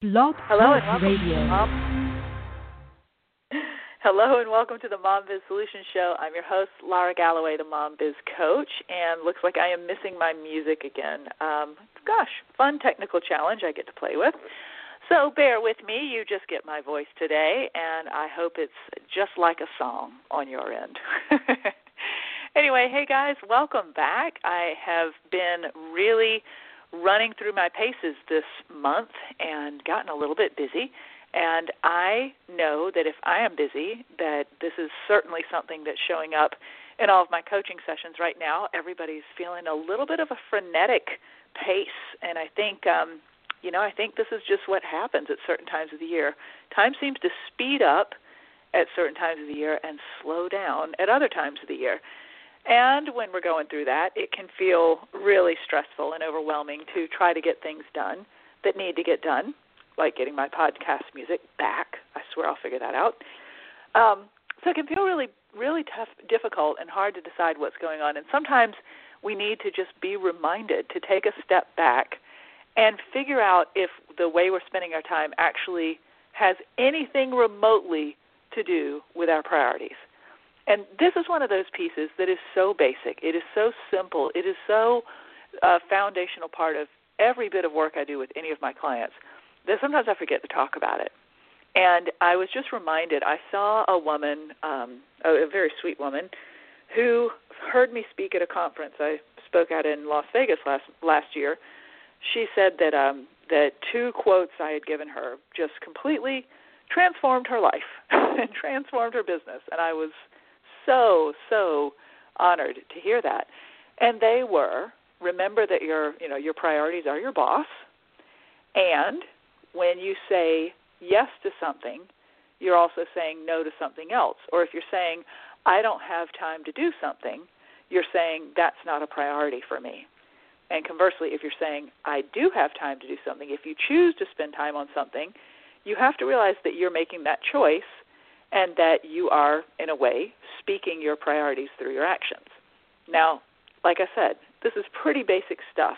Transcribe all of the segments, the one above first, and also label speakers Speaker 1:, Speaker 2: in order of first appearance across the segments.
Speaker 1: Blog
Speaker 2: Hello and welcome
Speaker 1: Radio.
Speaker 2: to Mom. Hello and welcome to the Mom Biz Solutions Show. I'm your host, Lara Galloway, the Mom Biz Coach, and looks like I am missing my music again. Um, gosh, fun technical challenge I get to play with. So bear with me. You just get my voice today, and I hope it's just like a song on your end. anyway, hey guys, welcome back. I have been really running through my paces this month and gotten a little bit busy. And I know that if I am busy, that this is certainly something that's showing up in all of my coaching sessions right now. Everybody's feeling a little bit of a frenetic pace, and I think, um, you know, I think this is just what happens at certain times of the year. Time seems to speed up at certain times of the year and slow down at other times of the year. And when we're going through that, it can feel really stressful and overwhelming to try to get things done that need to get done, like getting my podcast music back. I swear I'll figure that out. Um, so it can feel really, really tough, difficult, and hard to decide what's going on. And sometimes we need to just be reminded to take a step back and figure out if the way we're spending our time actually has anything remotely to do with our priorities. And this is one of those pieces that is so basic. It is so simple. It is so uh, foundational part of every bit of work I do with any of my clients that sometimes I forget to talk about it. And I was just reminded. I saw a woman, um, a, a very sweet woman, who heard me speak at a conference I spoke at in Las Vegas last last year. She said that um, that two quotes I had given her just completely transformed her life and transformed her business, and I was so so honored to hear that. And they were remember that your you know your priorities are your boss, and when you say yes to something, you're also saying no to something else. Or if you're saying I don't have time to do something, you're saying that's not a priority for me. And conversely, if you're saying I do have time to do something, if you choose to spend time on something, you have to realize that you're making that choice and that you are, in a way, speaking your priorities through your actions. Now, like I said, this is pretty basic stuff,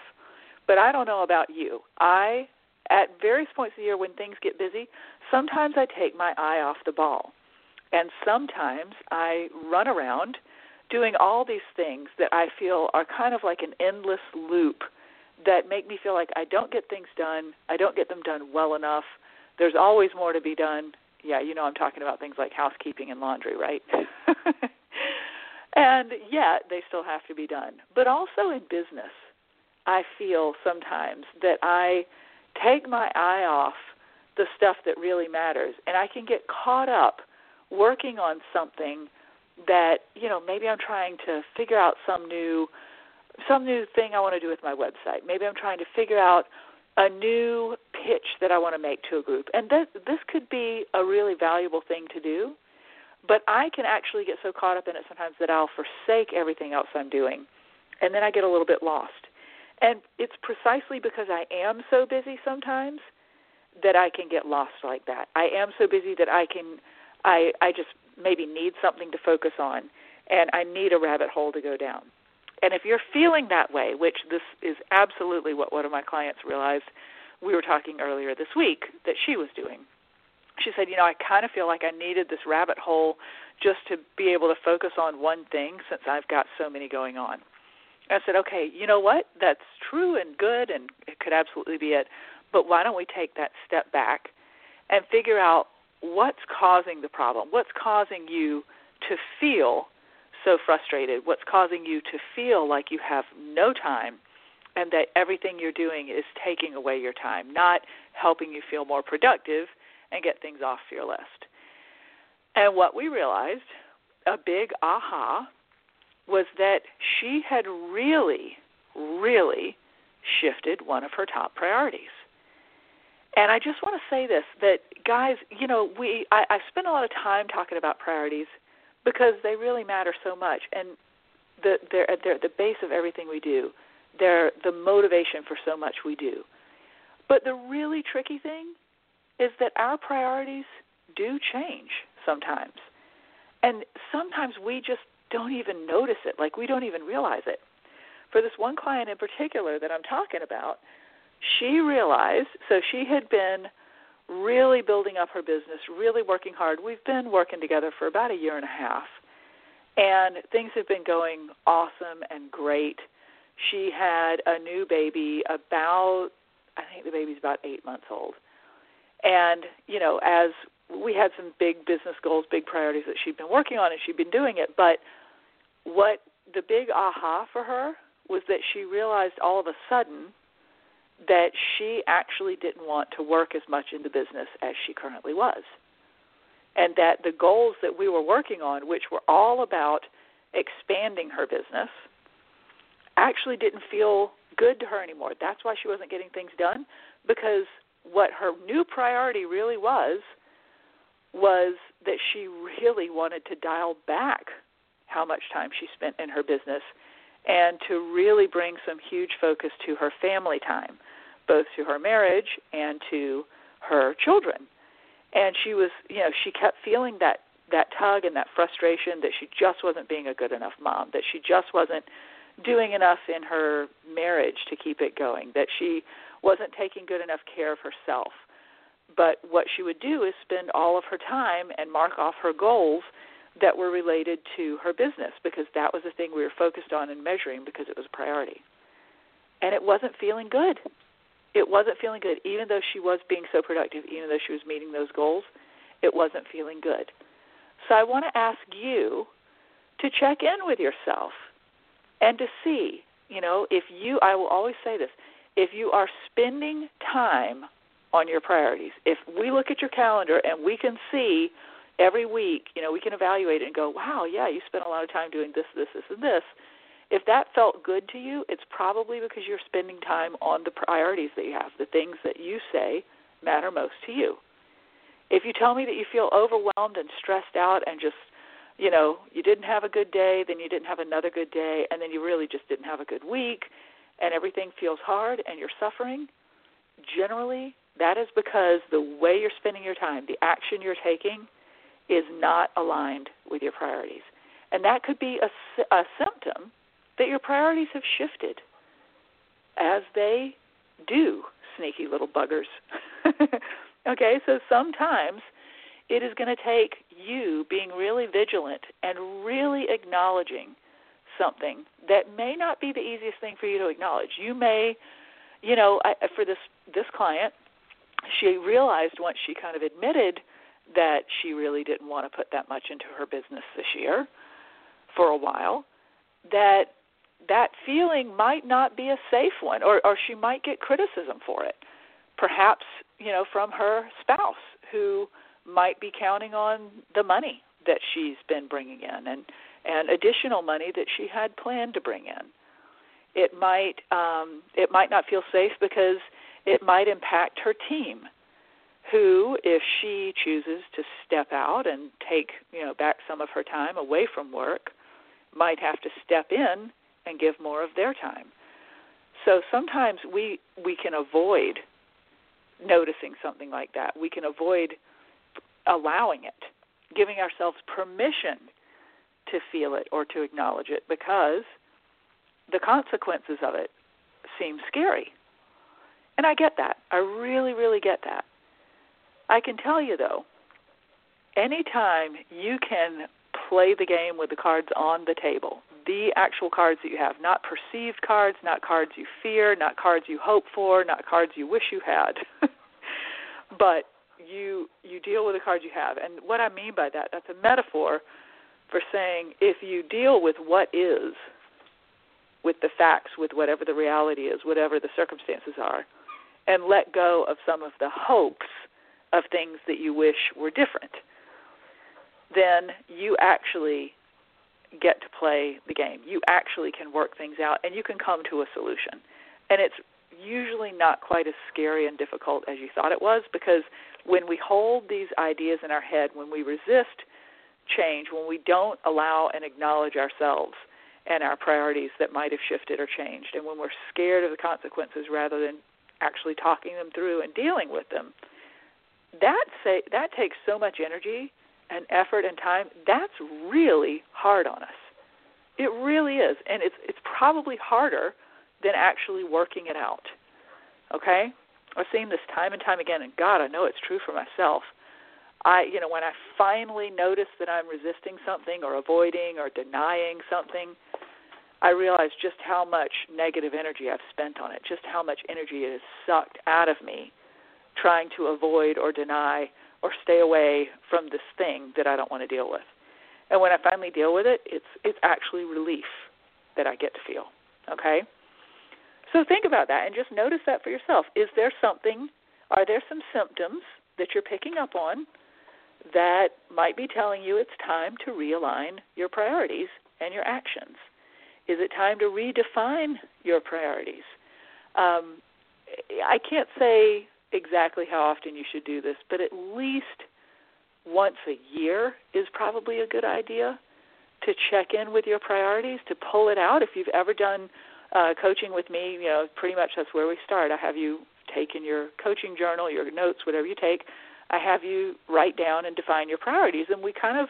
Speaker 2: but I don't know about you. I, at various points of the year when things get busy, sometimes I take my eye off the ball. And sometimes I run around doing all these things that I feel are kind of like an endless loop that make me feel like I don't get things done, I don't get them done well enough. There's always more to be done, yeah, you know I'm talking about things like housekeeping and laundry, right? and yet they still have to be done. But also in business, I feel sometimes that I take my eye off the stuff that really matters and I can get caught up working on something that, you know, maybe I'm trying to figure out some new some new thing I want to do with my website. Maybe I'm trying to figure out a new pitch that I want to make to a group. And this, this could be a really valuable thing to do, but I can actually get so caught up in it sometimes that I'll forsake everything else I'm doing. And then I get a little bit lost. And it's precisely because I am so busy sometimes that I can get lost like that. I am so busy that I can I I just maybe need something to focus on and I need a rabbit hole to go down. And if you're feeling that way, which this is absolutely what one of my clients realized, we were talking earlier this week that she was doing. She said, You know, I kind of feel like I needed this rabbit hole just to be able to focus on one thing since I've got so many going on. I said, Okay, you know what? That's true and good, and it could absolutely be it. But why don't we take that step back and figure out what's causing the problem? What's causing you to feel so frustrated? What's causing you to feel like you have no time and that everything you're doing is taking away your time, not helping you feel more productive and get things off your list? And what we realized, a big aha, was that she had really, really shifted one of her top priorities. And I just want to say this that guys, you know, we I, I spend a lot of time talking about priorities because they really matter so much and the they're they're at the base of everything we do. They're the motivation for so much we do. But the really tricky thing is that our priorities do change sometimes. And sometimes we just don't even notice it, like we don't even realize it. For this one client in particular that I'm talking about, she realized so she had been really building up her business, really working hard. We've been working together for about a year and a half, and things have been going awesome and great. She had a new baby about, I think the baby's about eight months old. And, you know, as we had some big business goals, big priorities that she'd been working on, and she'd been doing it. But what the big aha for her was that she realized all of a sudden that she actually didn't want to work as much in the business as she currently was. And that the goals that we were working on, which were all about expanding her business, actually didn't feel good to her anymore. That's why she wasn't getting things done because what her new priority really was was that she really wanted to dial back how much time she spent in her business and to really bring some huge focus to her family time, both to her marriage and to her children. And she was, you know, she kept feeling that that tug and that frustration that she just wasn't being a good enough mom, that she just wasn't doing enough in her marriage to keep it going, that she wasn't taking good enough care of herself. But what she would do is spend all of her time and mark off her goals that were related to her business because that was the thing we were focused on and measuring because it was a priority. And it wasn't feeling good. It wasn't feeling good. Even though she was being so productive, even though she was meeting those goals, it wasn't feeling good. So I want to ask you to check in with yourself and to see, you know, if you, I will always say this, if you are spending time on your priorities, if we look at your calendar and we can see every week, you know, we can evaluate it and go, wow, yeah, you spent a lot of time doing this, this, this, and this. If that felt good to you, it's probably because you're spending time on the priorities that you have, the things that you say matter most to you. If you tell me that you feel overwhelmed and stressed out and just, you know, you didn't have a good day, then you didn't have another good day, and then you really just didn't have a good week, and everything feels hard and you're suffering, generally that is because the way you're spending your time, the action you're taking, is not aligned with your priorities. And that could be a, a symptom that your priorities have shifted, as they do, sneaky little buggers. okay, so sometimes it is going to take you being really vigilant and really acknowledging something that may not be the easiest thing for you to acknowledge. You may, you know, I, for this this client, she realized once she kind of admitted that she really didn't want to put that much into her business this year for a while that that feeling might not be a safe one or or she might get criticism for it perhaps you know from her spouse who might be counting on the money that she's been bringing in and and additional money that she had planned to bring in it might um it might not feel safe because it might impact her team who, if she chooses to step out and take you know back some of her time away from work, might have to step in and give more of their time. So sometimes we we can avoid noticing something like that. We can avoid allowing it, giving ourselves permission to feel it or to acknowledge it because the consequences of it seem scary. And I get that. I really, really get that. I can tell you though, anytime you can play the game with the cards on the table, the actual cards that you have, not perceived cards, not cards you fear, not cards you hope for, not cards you wish you had, but you you deal with the cards you have. And what I mean by that, that's a metaphor for saying if you deal with what is, with the facts, with whatever the reality is, whatever the circumstances are, and let go of some of the hopes of things that you wish were different, then you actually get to play the game. You actually can work things out and you can come to a solution. And it's usually not quite as scary and difficult as you thought it was because when we hold these ideas in our head, when we resist change, when we don't allow and acknowledge ourselves and our priorities that might have shifted or changed, and when we're scared of the consequences rather than actually talking them through and dealing with them, that say that takes so much energy and effort and time. That's really hard on us. It really is, and it's it's probably harder than actually working it out. Okay, I've seen this time and time again, and God, I know it's true for myself. I, you know, when I finally notice that I'm resisting something or avoiding or denying something, I realize just how much negative energy I've spent on it, just how much energy it has sucked out of me trying to avoid or deny or stay away from this thing that I don't want to deal with. And when I finally deal with it, it's it's actually relief that I get to feel. Okay? So think about that and just notice that for yourself. Is there something are there some symptoms that you're picking up on that might be telling you it's time to realign your priorities and your actions? Is it time to redefine your priorities? Um, I can't say exactly how often you should do this, but at least once a year is probably a good idea to check in with your priorities, to pull it out. If you've ever done uh, coaching with me, you know, pretty much that's where we start. I have you take in your coaching journal, your notes, whatever you take. I have you write down and define your priorities, and we kind of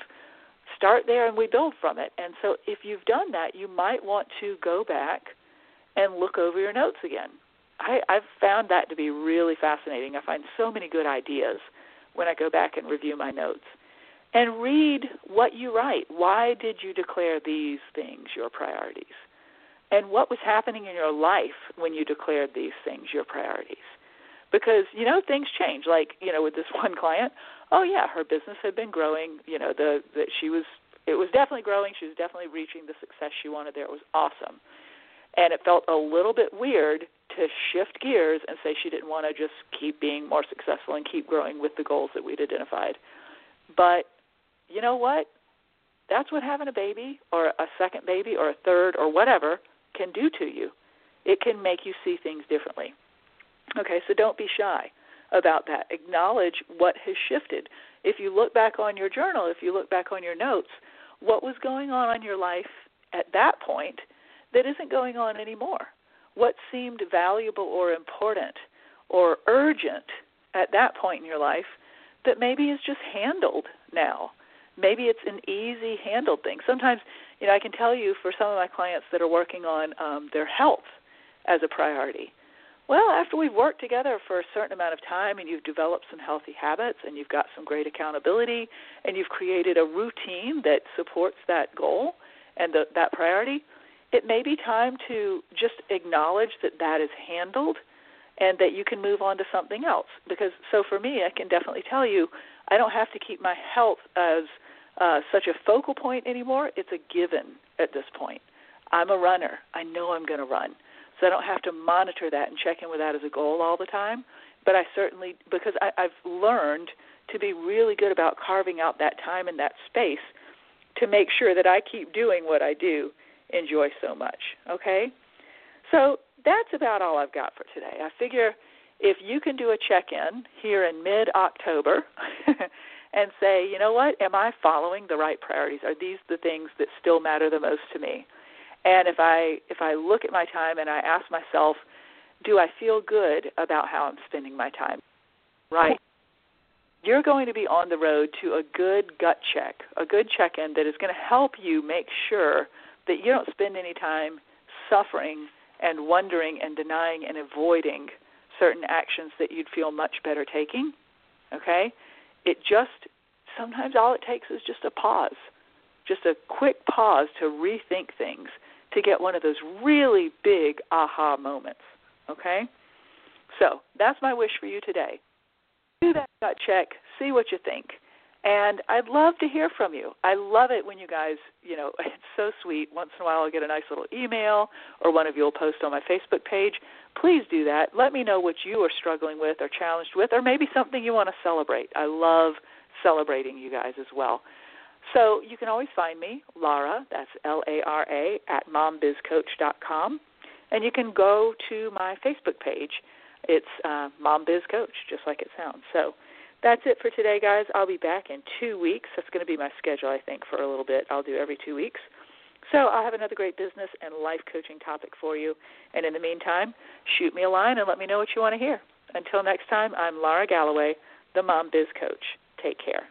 Speaker 2: start there and we build from it. And so, if you've done that, you might want to go back and look over your notes again. I, I've found that to be really fascinating. I find so many good ideas when I go back and review my notes. And read what you write. Why did you declare these things your priorities? And what was happening in your life when you declared these things your priorities? Because, you know, things change. Like, you know, with this one client, oh yeah, her business had been growing, you know, the that she was it was definitely growing, she was definitely reaching the success she wanted there. It was awesome. And it felt a little bit weird to shift gears and say she didn't want to just keep being more successful and keep growing with the goals that we'd identified. But you know what? That's what having a baby or a second baby or a third or whatever can do to you. It can make you see things differently. Okay, so don't be shy about that. Acknowledge what has shifted. If you look back on your journal, if you look back on your notes, what was going on in your life at that point that isn't going on anymore? what seemed valuable or important or urgent at that point in your life that maybe is just handled now. Maybe it's an easy handled thing. Sometimes, you know, I can tell you for some of my clients that are working on um, their health as a priority. Well, after we've worked together for a certain amount of time and you've developed some healthy habits and you've got some great accountability and you've created a routine that supports that goal and the, that priority, it may be time to just acknowledge that that is handled and that you can move on to something else. Because so for me, I can definitely tell you, I don't have to keep my health as uh, such a focal point anymore. It's a given at this point. I'm a runner. I know I'm going to run, so I don't have to monitor that and check in with that as a goal all the time. But I certainly, because I, I've learned to be really good about carving out that time and that space to make sure that I keep doing what I do enjoy so much. Okay? So that's about all I've got for today. I figure if you can do a check in here in mid October and say, you know what, am I following the right priorities? Are these the things that still matter the most to me? And if I if I look at my time and I ask myself, do I feel good about how I'm spending my time? Right. You're going to be on the road to a good gut check, a good check in that is going to help you make sure that you don't spend any time suffering and wondering and denying and avoiding certain actions that you'd feel much better taking. Okay? It just sometimes all it takes is just a pause. Just a quick pause to rethink things to get one of those really big aha moments. Okay? So, that's my wish for you today. Do that gut check, see what you think. And I'd love to hear from you. I love it when you guys, you know, it's so sweet. Once in a while I'll get a nice little email or one of you will post on my Facebook page. Please do that. Let me know what you are struggling with or challenged with or maybe something you want to celebrate. I love celebrating you guys as well. So you can always find me, Lara, that's L A R A, at mombizcoach.com. And you can go to my Facebook page. It's uh, Mom Biz Coach, just like it sounds. So that's it for today, guys. I'll be back in two weeks. That's going to be my schedule, I think, for a little bit. I'll do every two weeks. So I'll have another great business and life coaching topic for you. And in the meantime, shoot me a line and let me know what you want to hear. Until next time, I'm Lara Galloway, the Mom Biz Coach. Take care.